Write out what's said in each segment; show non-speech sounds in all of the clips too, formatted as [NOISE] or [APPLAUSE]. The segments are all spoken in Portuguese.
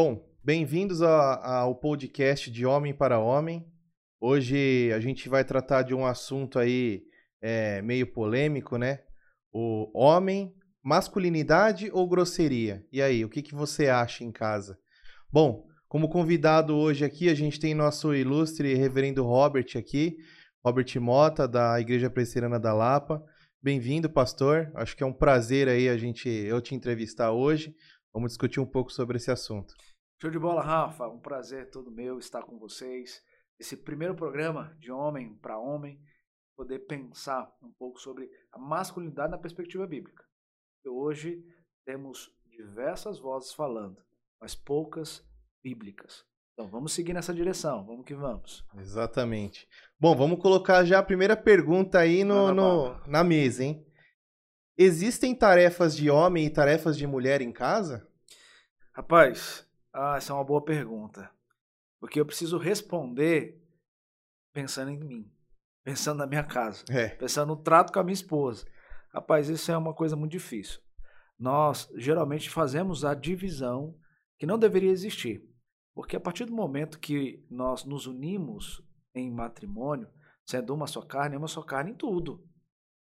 Bom, bem-vindos ao podcast de Homem para Homem. Hoje a gente vai tratar de um assunto aí é, meio polêmico, né? O homem, masculinidade ou grosseria? E aí, o que, que você acha em casa? Bom, como convidado hoje aqui, a gente tem nosso ilustre reverendo Robert aqui, Robert Mota, da Igreja Presbiteriana da Lapa. Bem-vindo, pastor. Acho que é um prazer aí a gente eu te entrevistar hoje. Vamos discutir um pouco sobre esse assunto. Show de bola, Rafa. Um prazer todo meu estar com vocês. Esse primeiro programa de homem para homem, poder pensar um pouco sobre a masculinidade na perspectiva bíblica. E hoje temos diversas vozes falando, mas poucas bíblicas. Então vamos seguir nessa direção, vamos que vamos. Exatamente. Bom, vamos colocar já a primeira pergunta aí no, no, na mesa, hein? Existem tarefas de homem e tarefas de mulher em casa? Rapaz, ah, essa é uma boa pergunta. Porque eu preciso responder pensando em mim, pensando na minha casa, é. pensando no trato com a minha esposa. Rapaz, isso é uma coisa muito difícil. Nós geralmente fazemos a divisão que não deveria existir. Porque a partir do momento que nós nos unimos em matrimônio, sendo uma só carne, é uma só carne em tudo.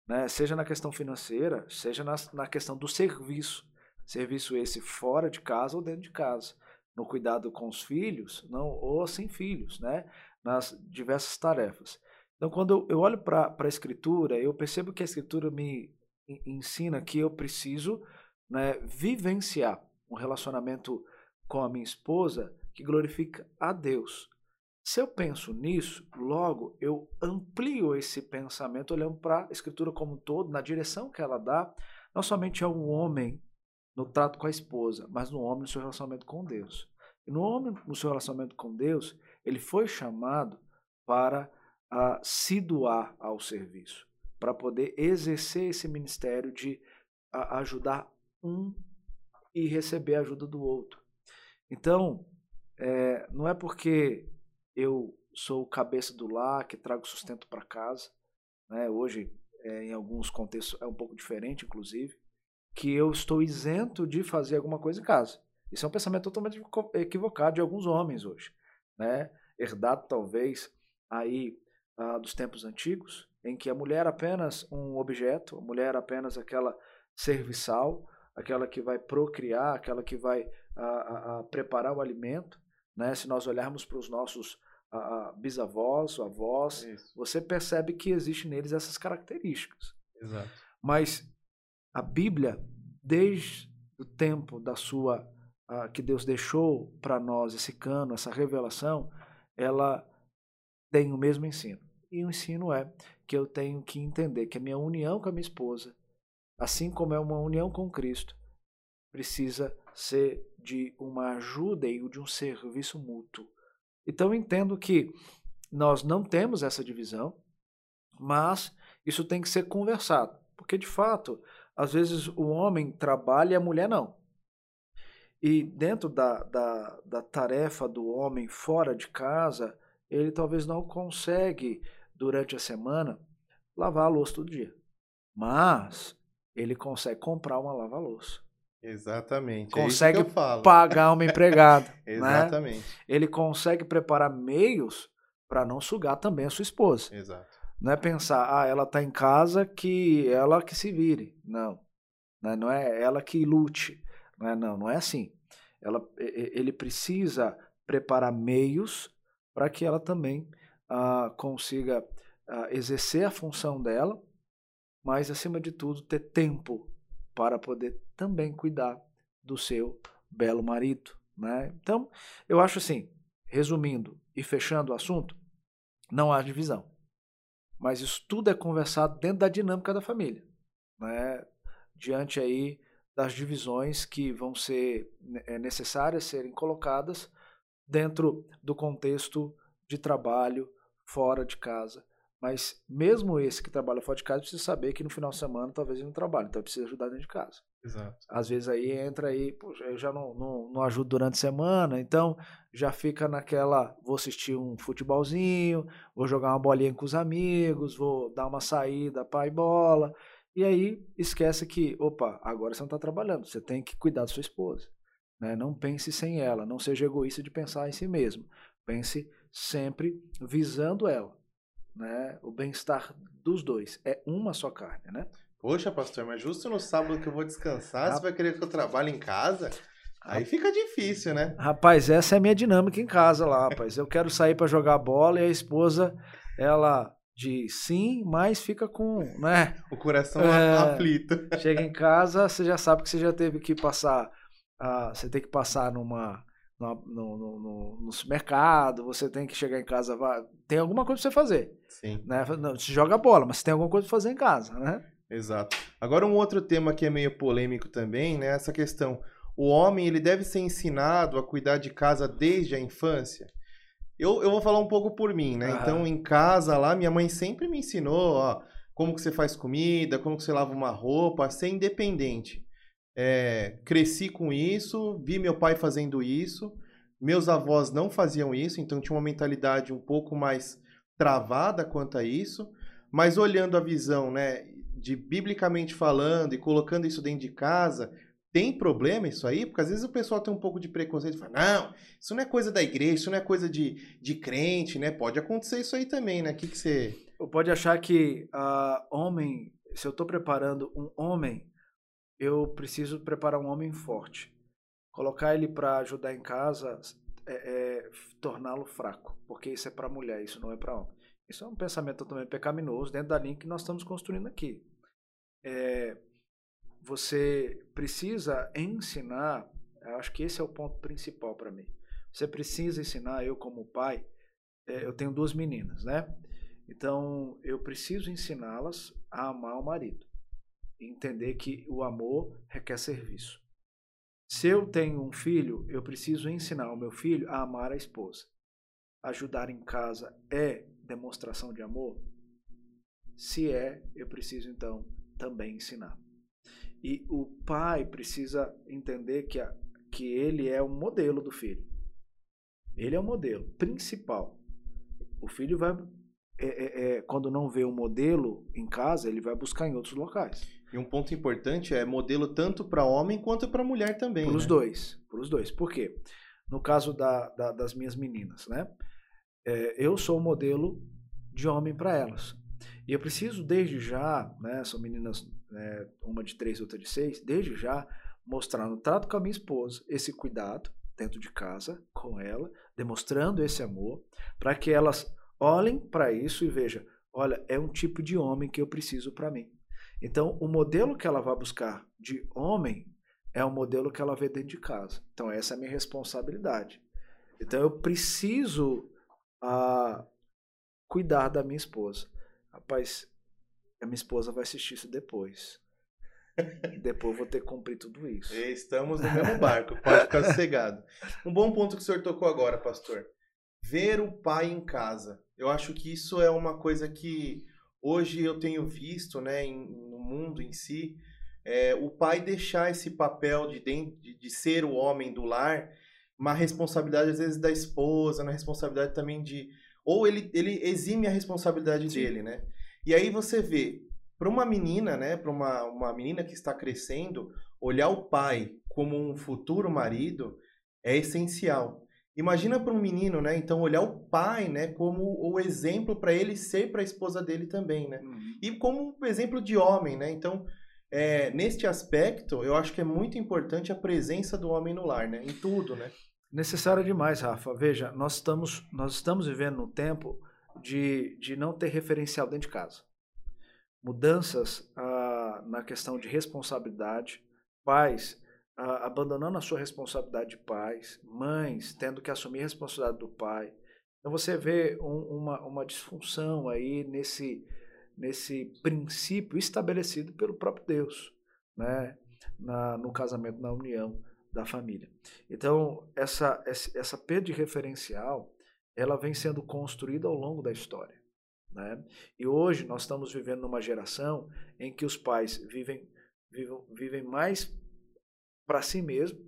Né? Seja na questão financeira, seja na, na questão do serviço. Serviço esse fora de casa ou dentro de casa. No cuidado com os filhos, não ou sem filhos, né? nas diversas tarefas. Então, quando eu, olho para a Escritura, eu percebo que a Escritura me ensina que eu preciso né, vivenciar um relacionamento com a minha esposa que glorifica a Deus. Se eu penso nisso, logo eu amplio esse pensamento olhando para a Escritura como um todo, na direção que ela dá, não somente ao homem no trato com a esposa, mas no homem no seu relacionamento com Deus. No homem no seu relacionamento com Deus, ele foi chamado para a, se doar ao serviço, para poder exercer esse ministério de a, ajudar um e receber a ajuda do outro. Então, é, não é porque eu sou o cabeça do lar, que trago sustento para casa, né? hoje, é, em alguns contextos, é um pouco diferente, inclusive, que eu estou isento de fazer alguma coisa em casa. Isso é um pensamento totalmente equivocado de alguns homens hoje, né? herdado talvez aí ah, dos tempos antigos, em que a mulher era apenas um objeto, a mulher era apenas aquela serviçal, aquela que vai procriar, aquela que vai ah, preparar o alimento, né? Se nós olharmos para os nossos bisavós, avós, Isso. você percebe que existe neles essas características. Exato. Mas a Bíblia, desde o tempo da sua a, que Deus deixou para nós esse cano, essa revelação, ela tem o mesmo ensino. E o ensino é que eu tenho que entender que a minha união com a minha esposa, assim como é uma união com Cristo, precisa ser de uma ajuda e de um serviço mútuo. Então entendo que nós não temos essa divisão, mas isso tem que ser conversado, porque de fato, às vezes o homem trabalha e a mulher não. E dentro da, da, da tarefa do homem fora de casa, ele talvez não consegue, durante a semana, lavar a louça todo dia. Mas ele consegue comprar uma lava-louça. Exatamente. É consegue é pagar uma empregada. [LAUGHS] Né? Exatamente. Né? Ele consegue preparar meios para não sugar também a sua esposa. Exato. Não é pensar, ah, ela está em casa que ela que se vire. Não. Né? Não é ela que lute. Não é, não, não é assim. Ela, ele precisa preparar meios para que ela também ah, consiga ah, exercer a função dela, mas acima de tudo ter tempo para poder também cuidar do seu belo marido. Né? Então, eu acho assim, resumindo e fechando o assunto, não há divisão. Mas isso tudo é conversado dentro da dinâmica da família. Né? Diante aí das divisões que vão ser é, necessárias serem colocadas dentro do contexto de trabalho fora de casa mas mesmo esse que trabalha fora de casa precisa saber que no final de semana talvez ele não trabalhe, então precisa ajudar dentro de casa. Exato. Às vezes aí entra aí, poxa, eu já não, não, não ajudo durante a semana, então já fica naquela, vou assistir um futebolzinho, vou jogar uma bolinha com os amigos, vou dar uma saída para ir bola, e aí esquece que, opa, agora você não está trabalhando, você tem que cuidar da sua esposa. Né? Não pense sem ela, não seja egoísta de pensar em si mesmo. Pense sempre visando ela, né? O bem-estar dos dois é uma só carne, né? Poxa, pastor, mas justo no sábado que eu vou descansar, você vai querer que eu trabalhe em casa? Aí fica difícil, né? Rapaz, essa é a minha dinâmica em casa lá, rapaz. Eu quero sair para jogar bola e a esposa, ela diz sim, mas fica com, né? O coração é, aflito. Chega em casa, você já sabe que você já teve que passar, uh, você tem que passar numa no, no, no, no, supermercado, você tem que chegar em casa, tem alguma coisa para você fazer. Sim. Né? Não, você joga bola, mas tem alguma coisa para fazer em casa, né? Exato. Agora um outro tema que é meio polêmico também, né? Essa questão, o homem ele deve ser ensinado a cuidar de casa desde a infância. Eu, eu vou falar um pouco por mim, né? Então em casa lá minha mãe sempre me ensinou, ó, como que você faz comida, como que você lava uma roupa, ser independente. É, cresci com isso, vi meu pai fazendo isso. Meus avós não faziam isso, então tinha uma mentalidade um pouco mais travada quanto a isso. Mas olhando a visão, né, de biblicamente falando e colocando isso dentro de casa, tem problema isso aí? Porque às vezes o pessoal tem um pouco de preconceito e fala, não, isso não é coisa da igreja, isso não é coisa de, de crente, né? Pode acontecer isso aí também, né? O que, que você. Pode achar que uh, homem, se eu estou preparando um homem eu preciso preparar um homem forte. Colocar ele para ajudar em casa é, é torná-lo fraco, porque isso é para mulher, isso não é para homem. Isso é um pensamento totalmente pecaminoso dentro da linha que nós estamos construindo aqui. É, você precisa ensinar, acho que esse é o ponto principal para mim. Você precisa ensinar, eu como pai, é, eu tenho duas meninas, né? Então eu preciso ensiná-las a amar o marido entender que o amor requer serviço. Se eu tenho um filho, eu preciso ensinar o meu filho a amar a esposa. Ajudar em casa é demonstração de amor? Se é, eu preciso então também ensinar. E o pai precisa entender que, a, que ele é o modelo do filho. Ele é o modelo principal. O filho vai, é, é, é, quando não vê o modelo em casa, ele vai buscar em outros locais. E um ponto importante é modelo tanto para homem quanto para mulher também. Para os né? dois. Para os dois. Por quê? No caso da, da, das minhas meninas, né? É, eu sou o modelo de homem para elas. E eu preciso, desde já, né? São meninas, né, uma de três, outra de seis, desde já, mostrar no trato com a minha esposa esse cuidado dentro de casa com ela, demonstrando esse amor, para que elas olhem para isso e vejam: olha, é um tipo de homem que eu preciso para mim. Então, o modelo que ela vai buscar de homem é o modelo que ela vê dentro de casa. Então, essa é a minha responsabilidade. Então, eu preciso uh, cuidar da minha esposa. Rapaz, a minha esposa vai assistir isso depois. Depois eu vou ter que cumprir tudo isso. Estamos no mesmo barco, pode ficar sossegado. Um bom ponto que o senhor tocou agora, pastor. Ver o pai em casa. Eu acho que isso é uma coisa que hoje eu tenho visto, né, em, no mundo em si, é, o pai deixar esse papel de, de, de ser o homem do lar, uma responsabilidade às vezes da esposa, na responsabilidade também de ou ele, ele exime a responsabilidade Sim. dele, né? E aí você vê para uma menina, né, para uma, uma menina que está crescendo, olhar o pai como um futuro marido é essencial. Imagina para um menino, né? Então olhar o pai, né, como o exemplo para ele ser para a esposa dele também, né? Uhum. E como um exemplo de homem, né? Então é, neste aspecto, eu acho que é muito importante a presença do homem no lar, né? Em tudo, né? Necessário demais, Rafa. Veja, nós estamos nós estamos vivendo no tempo de, de não ter referencial dentro de casa. Mudanças ah, na questão de responsabilidade, pais abandonando a sua responsabilidade de pais, mães tendo que assumir a responsabilidade do pai. Então você vê um, uma, uma disfunção aí nesse, nesse princípio estabelecido pelo próprio Deus, né? Na, no casamento, na união da família. Então, essa, essa perda de referencial, ela vem sendo construída ao longo da história. Né? E hoje nós estamos vivendo numa geração em que os pais vivem, vivem, vivem mais para si mesmo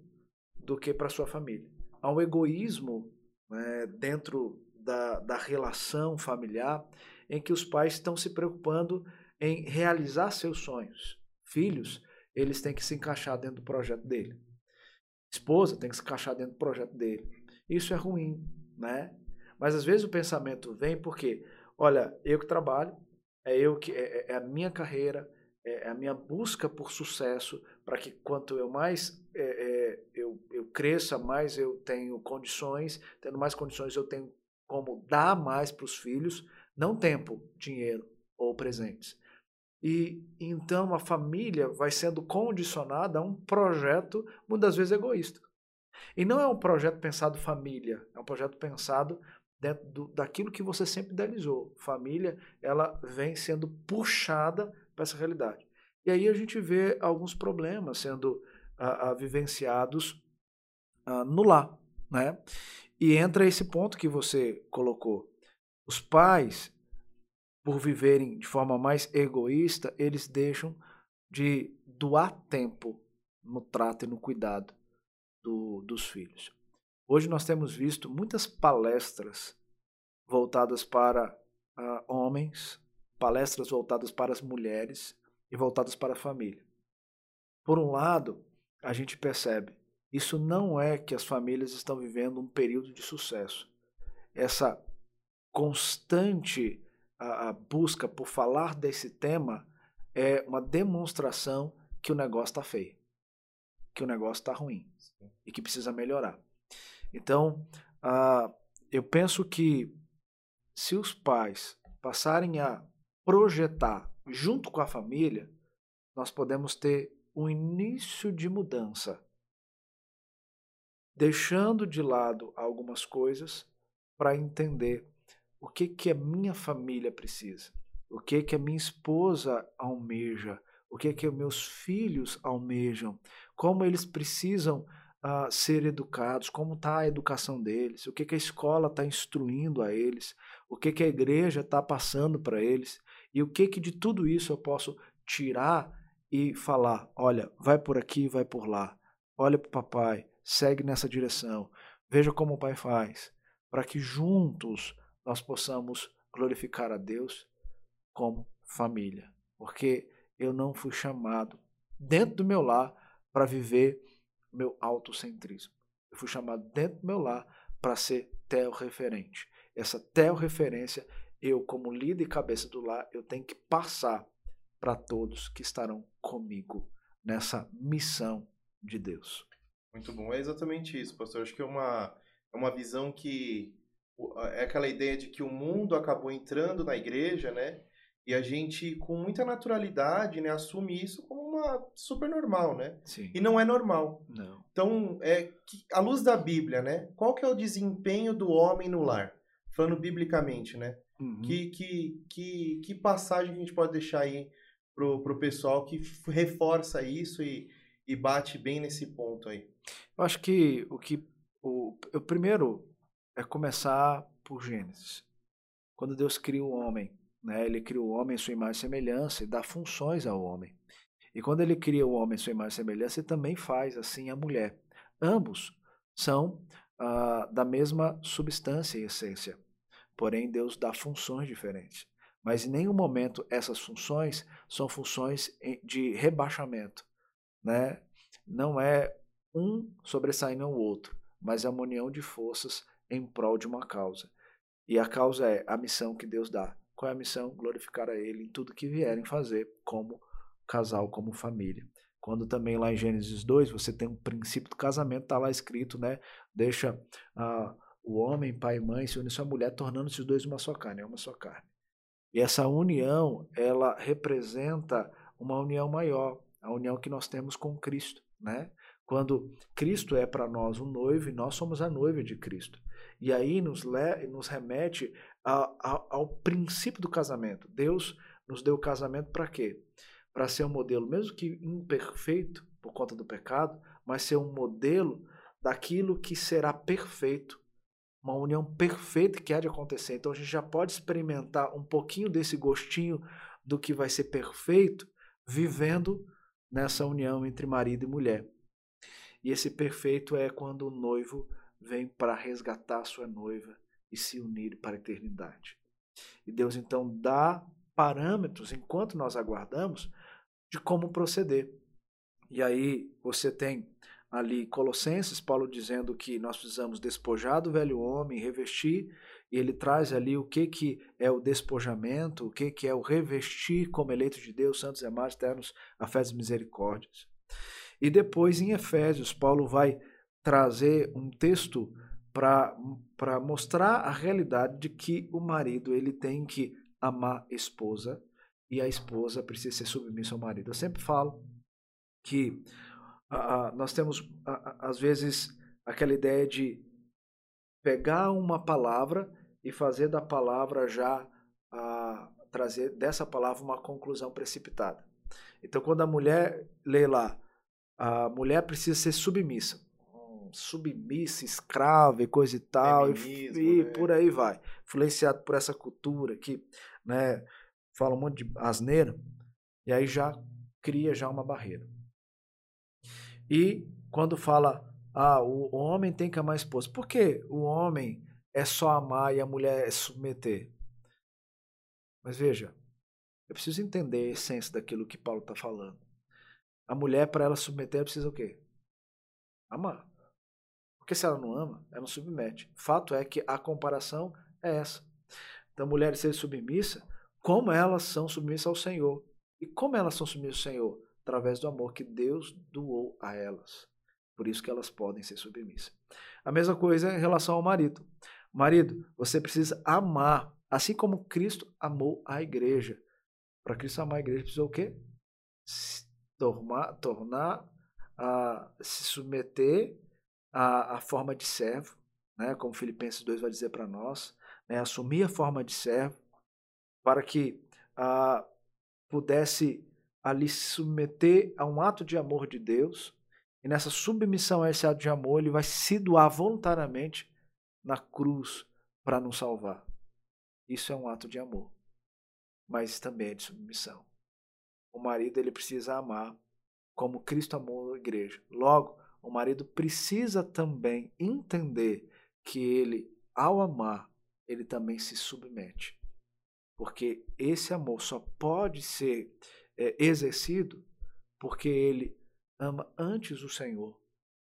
do que para sua família. Há um egoísmo né, dentro da, da relação familiar em que os pais estão se preocupando em realizar seus sonhos. Filhos, eles têm que se encaixar dentro do projeto dele. esposa tem que se encaixar dentro do projeto dele. Isso é ruim, né? Mas às vezes o pensamento vem porque, olha, eu que trabalho, é eu que é, é a minha carreira, é, é a minha busca por sucesso, para que quanto eu mais é, é, eu, eu cresça, mais eu tenho condições, tendo mais condições eu tenho como dar mais para os filhos, não tempo, dinheiro ou presentes. E então a família vai sendo condicionada a um projeto muitas vezes egoísta. E não é um projeto pensado família, é um projeto pensado dentro do, daquilo que você sempre idealizou. Família, ela vem sendo puxada para essa realidade. E aí a gente vê alguns problemas sendo vivenciados ah, no lar, né? E entra esse ponto que você colocou. Os pais, por viverem de forma mais egoísta, eles deixam de doar tempo no trato e no cuidado do, dos filhos. Hoje nós temos visto muitas palestras voltadas para uh, homens, palestras voltadas para as mulheres e voltadas para a família. Por um lado, a gente percebe, isso não é que as famílias estão vivendo um período de sucesso. Essa constante a, a busca por falar desse tema é uma demonstração que o negócio está feio, que o negócio está ruim e que precisa melhorar. Então, uh, eu penso que se os pais passarem a projetar junto com a família, nós podemos ter um início de mudança, deixando de lado algumas coisas para entender o que que a minha família precisa, o que que a minha esposa almeja, o que que meus filhos almejam, como eles precisam uh, ser educados, como está a educação deles, o que, que a escola está instruindo a eles, o que, que a igreja está passando para eles, e o que, que de tudo isso eu posso tirar e falar: olha, vai por aqui, vai por lá, olha para o papai, segue nessa direção, veja como o pai faz, para que juntos nós possamos glorificar a Deus como família, porque eu não fui chamado dentro do meu lar para viver meu autocentrismo. Eu fui chamado dentro do meu lar para ser tel-referente. Essa tel-referência, eu, como líder e cabeça do lar, eu tenho que passar para todos que estarão comigo nessa missão de Deus. Muito bom. É exatamente isso, pastor. Acho que é uma, é uma visão que. É aquela ideia de que o mundo acabou entrando na igreja, né? E a gente, com muita naturalidade, né, assume isso como uma super normal, né? Sim. E não é normal. Não. Então, é, à luz da Bíblia, né? Qual que é o desempenho do homem no lar? Falando biblicamente, né? Uhum. Que, que, que, que passagem a gente pode deixar aí pro, pro pessoal que reforça isso e, e bate bem nesse ponto aí? Eu acho que o que o, o primeiro é começar por Gênesis. Quando Deus cria o homem, né? Ele cria o homem em sua imagem e semelhança e dá funções ao homem. E quando ele cria o homem em sua imagem e semelhança, ele também faz assim a mulher. Ambos são ah, da mesma substância e essência. Porém, Deus dá funções diferentes. Mas em nenhum momento essas funções são funções de rebaixamento. Né? Não é um sobressaindo ao outro, mas é uma união de forças em prol de uma causa. E a causa é a missão que Deus dá. Qual é a missão? Glorificar a Ele em tudo que vierem fazer, como casal, como família. Quando também lá em Gênesis 2 você tem um princípio do casamento, está lá escrito, né? Deixa ah, o homem, pai e mãe se unir sua mulher, tornando-se os dois uma só carne, é uma só carne. E essa união, ela representa uma união maior, a união que nós temos com Cristo, né? Quando Cristo é para nós o noivo e nós somos a noiva de Cristo. E aí nos, le nos remete a, a, ao princípio do casamento. Deus nos deu o casamento para quê? Para ser um modelo, mesmo que imperfeito por conta do pecado, mas ser um modelo daquilo que será perfeito, uma união perfeita que há de acontecer. Então a gente já pode experimentar um pouquinho desse gostinho do que vai ser perfeito vivendo nessa união entre marido e mulher. E esse perfeito é quando o noivo vem para resgatar sua noiva e se unir para a eternidade. E Deus então dá parâmetros, enquanto nós aguardamos, de como proceder. E aí você tem ali Colossenses, Paulo dizendo que nós precisamos despojar do velho homem, revestir, e ele traz ali o que, que é o despojamento, o que, que é o revestir como eleitos de Deus, santos e amados, eternos, afetos e misericórdias. E depois, em Efésios, Paulo vai trazer um texto para mostrar a realidade de que o marido ele tem que amar a esposa e a esposa precisa ser submissa ao marido. Eu sempre falo que nós temos, às vezes, aquela ideia de pegar uma palavra e fazer da palavra já trazer dessa palavra uma conclusão precipitada. Então, quando a mulher lê lá, a mulher precisa ser submissa, hum, submissa, escrava e coisa e tal, e, e né? por aí vai, influenciado por essa cultura que, né, fala um monte de asneira, e aí já cria já uma barreira. E quando fala, ah, o homem tem que amar a esposa. Por que o homem é só amar e a mulher é submeter? Mas veja, eu preciso entender a essência daquilo que Paulo está falando. A mulher, para ela submeter, precisa o quê? Amar. Porque se ela não ama, ela não submete. Fato é que a comparação é essa. Então, mulheres serem submissas, como elas são submissas ao Senhor. E como elas são submissas ao Senhor? através do amor que Deus doou a elas. Por isso que elas podem ser submissas. A mesma coisa em relação ao marido. Marido, você precisa amar, assim como Cristo amou a igreja. Para Cristo amar a igreja, precisa o quê? Se tornar, tornar a, se submeter à, à forma de servo, né? como Filipenses 2 vai dizer para nós, né? assumir a forma de servo, para que a, pudesse ali se submeter a um ato de amor de Deus, e nessa submissão a esse ato de amor, ele vai se doar voluntariamente na cruz para nos salvar. Isso é um ato de amor, mas também é de submissão. O marido ele precisa amar como Cristo amou a igreja. Logo, o marido precisa também entender que ele, ao amar, ele também se submete. Porque esse amor só pode ser é, exercido porque ele ama antes o Senhor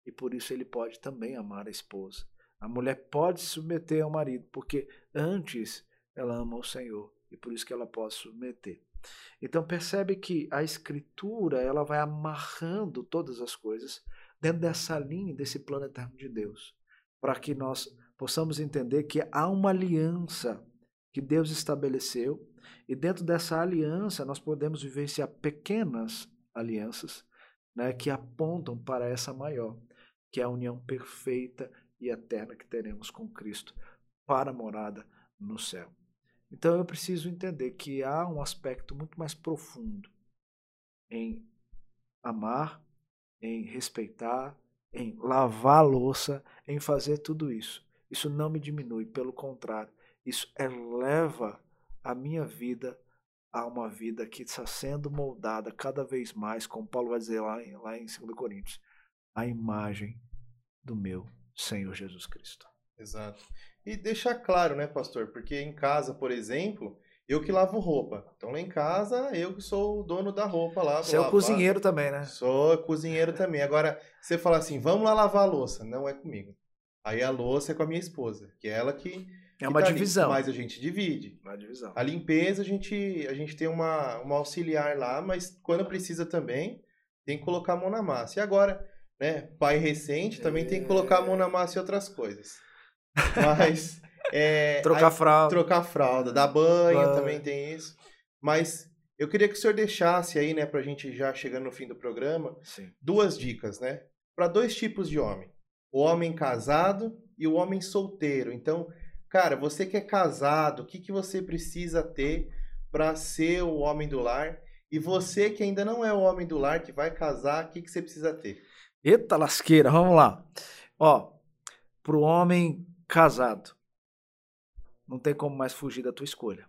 e por isso ele pode também amar a esposa. A mulher pode se submeter ao marido porque antes ela ama o Senhor e por isso que ela pode submeter. Então percebe que a escritura ela vai amarrando todas as coisas dentro dessa linha, desse plano eterno de Deus, para que nós possamos entender que há uma aliança que Deus estabeleceu e dentro dessa aliança, nós podemos vivenciar pequenas alianças né, que apontam para essa maior, que é a união perfeita e eterna que teremos com Cristo para a morada no céu. Então eu preciso entender que há um aspecto muito mais profundo em amar, em respeitar, em lavar a louça, em fazer tudo isso. Isso não me diminui, pelo contrário, isso eleva a minha vida a uma vida que está sendo moldada cada vez mais, como Paulo vai dizer lá em, lá em 2 Coríntios, a imagem do meu Senhor Jesus Cristo. Exato. E deixar claro, né, pastor? Porque em casa, por exemplo, eu que lavo roupa. Então lá em casa, eu que sou o dono da roupa lá. Você é o cozinheiro também, né? Sou cozinheiro também. Agora, você fala assim, vamos lá lavar a louça. Não é comigo. Aí a louça é com a minha esposa, que é ela que é uma tá divisão. mas a gente divide. Uma divisão. A limpeza, a gente, a gente tem uma, uma auxiliar lá, mas quando precisa também, tem que colocar a mão na massa. E agora, né, pai recente, também é... tem que colocar a mão na massa e outras coisas. Mas... [LAUGHS] É, trocar aí, fralda. Trocar fralda, dar banho, banho, também tem isso. Mas eu queria que o senhor deixasse aí, né, pra gente já chegando no fim do programa, Sim. duas dicas, né? Para dois tipos de homem. O homem casado e o homem solteiro. Então, Cara, você que é casado, o que, que você precisa ter para ser o homem do lar? E você que ainda não é o homem do lar, que vai casar, o que, que você precisa ter? Eita lasqueira, vamos lá. Ó, pro homem casado, não tem como mais fugir da tua escolha.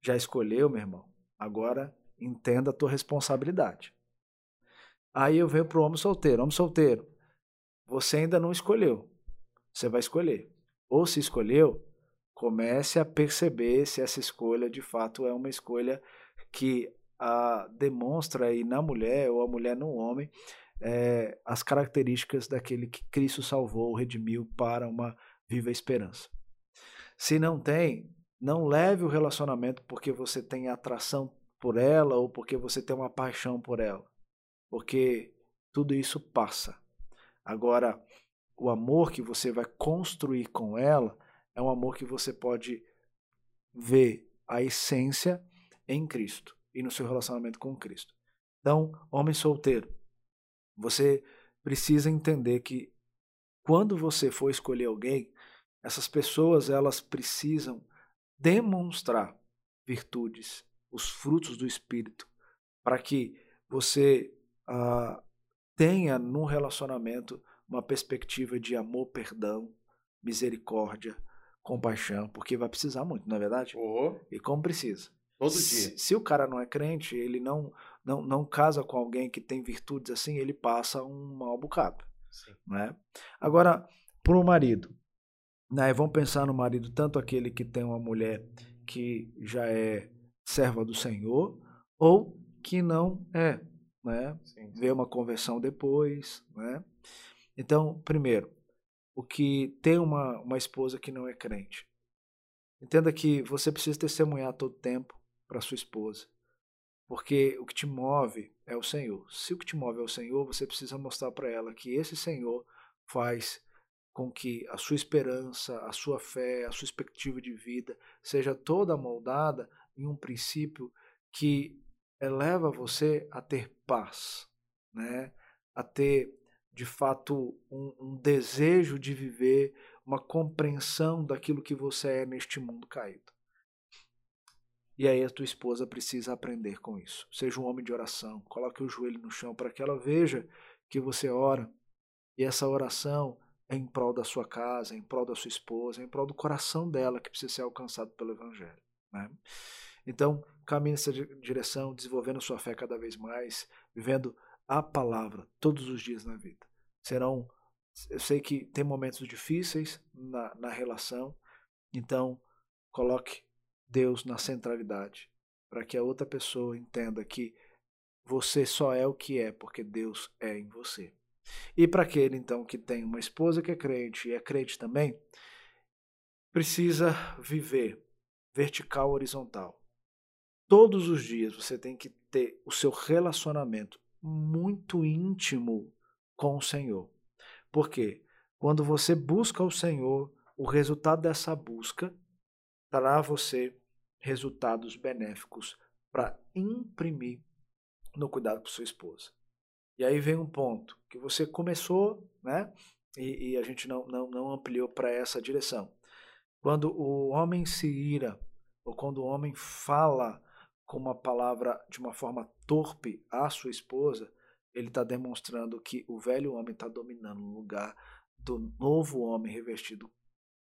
Já escolheu, meu irmão? Agora entenda a tua responsabilidade. Aí eu venho pro homem solteiro. Homem solteiro, você ainda não escolheu. Você vai escolher ou se escolheu, comece a perceber se essa escolha de fato é uma escolha que a, demonstra aí na mulher ou a mulher no homem é, as características daquele que Cristo salvou, redimiu para uma viva esperança. Se não tem, não leve o relacionamento porque você tem atração por ela ou porque você tem uma paixão por ela, porque tudo isso passa. Agora, o amor que você vai construir com ela é um amor que você pode ver a essência em Cristo e no seu relacionamento com Cristo. Então, homem solteiro, você precisa entender que quando você for escolher alguém, essas pessoas elas precisam demonstrar virtudes, os frutos do Espírito, para que você ah, tenha num relacionamento uma perspectiva de amor, perdão, misericórdia, compaixão, porque vai precisar muito, não é verdade? Oh. E como precisa. Todo se, dia. Se o cara não é crente, ele não, não, não casa com alguém que tem virtudes assim, ele passa um mau bocado. Sim. Né? Agora, para o marido, né, vamos pensar no marido, tanto aquele que tem uma mulher que já é serva do Senhor, ou que não é, né? Sim. Vê uma conversão depois, né? Então, primeiro, o que tem uma, uma esposa que não é crente. Entenda que você precisa testemunhar todo tempo para sua esposa. Porque o que te move é o Senhor. Se o que te move é o Senhor, você precisa mostrar para ela que esse Senhor faz com que a sua esperança, a sua fé, a sua expectativa de vida seja toda moldada em um princípio que eleva você a ter paz, né? a ter de fato um, um desejo de viver, uma compreensão daquilo que você é neste mundo caído. E aí a tua esposa precisa aprender com isso. Seja um homem de oração, coloque o joelho no chão para que ela veja que você ora. E essa oração é em prol da sua casa, é em prol da sua esposa, é em prol do coração dela que precisa ser alcançado pelo Evangelho. Né? Então, caminhe nessa direção, desenvolvendo sua fé cada vez mais, vivendo a palavra todos os dias na vida. Serão, eu sei que tem momentos difíceis na, na relação, então coloque Deus na centralidade, para que a outra pessoa entenda que você só é o que é porque Deus é em você. E para aquele então que tem uma esposa que é crente e é crente também, precisa viver vertical horizontal. Todos os dias você tem que ter o seu relacionamento muito íntimo com o Senhor. Porque quando você busca o Senhor, o resultado dessa busca trará a você resultados benéficos para imprimir no cuidado com sua esposa. E aí vem um ponto que você começou, né? E, e a gente não, não, não ampliou para essa direção. Quando o homem se ira, ou quando o homem fala com uma palavra de uma forma torpe à sua esposa, ele está demonstrando que o velho homem está dominando o lugar do novo homem revestido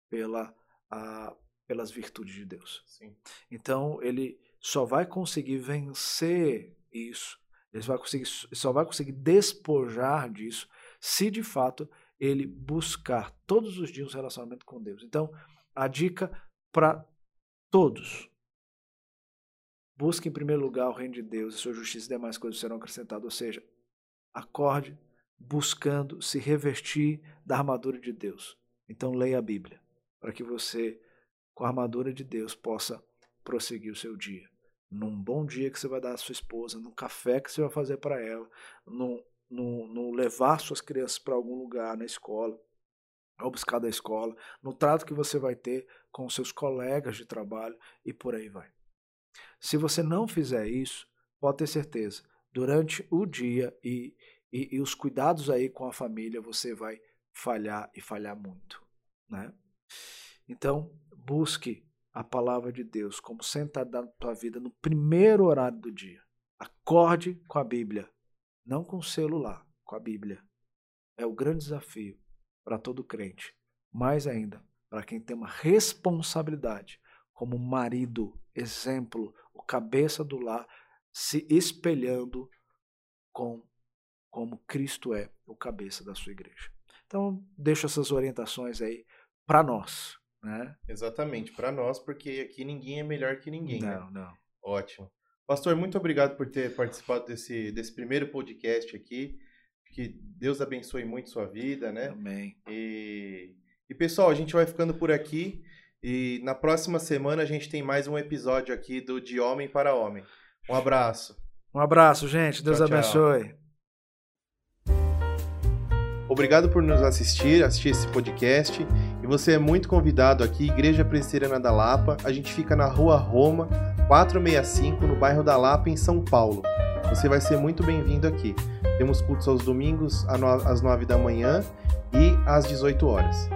pela, a, pelas virtudes de Deus. Sim. Então ele só vai conseguir vencer isso, ele vai conseguir, só vai conseguir despojar disso se de fato ele buscar todos os dias um relacionamento com Deus. Então, a dica para todos: busque em primeiro lugar o reino de Deus, a sua justiça e demais coisas serão acrescentadas. Ou seja, acorde buscando se revestir da armadura de Deus. Então, leia a Bíblia, para que você com a armadura de Deus, possa prosseguir o seu dia. Num bom dia que você vai dar à sua esposa, num café que você vai fazer para ela, no, no, no levar suas crianças para algum lugar na escola, ao buscar da escola, no trato que você vai ter com seus colegas de trabalho e por aí vai. Se você não fizer isso, pode ter certeza, durante o dia e, e, e os cuidados aí com a família, você vai falhar e falhar muito, né? Então, busque a palavra de Deus como sentado na tua vida no primeiro horário do dia. Acorde com a Bíblia, não com o celular, com a Bíblia. É o grande desafio para todo crente, mais ainda para quem tem uma responsabilidade como marido, exemplo, o cabeça do lar, se espelhando com como Cristo é o cabeça da sua igreja. Então, deixo essas orientações aí para nós. Né? Exatamente, para nós, porque aqui ninguém é melhor que ninguém. Não, né? não. Ótimo. Pastor, muito obrigado por ter participado desse, desse primeiro podcast aqui. que Deus abençoe muito sua vida, né? Amém. E, e pessoal, a gente vai ficando por aqui. E na próxima semana a gente tem mais um episódio aqui do De Homem para Homem. Um abraço. Um abraço, gente. Deus tchau, abençoe. Tchau. Obrigado por nos assistir, assistir esse podcast. E você é muito convidado aqui, Igreja Presbiteriana da Lapa. A gente fica na Rua Roma, 465, no bairro da Lapa, em São Paulo. Você vai ser muito bem-vindo aqui. Temos cultos aos domingos às 9 da manhã e às 18 horas.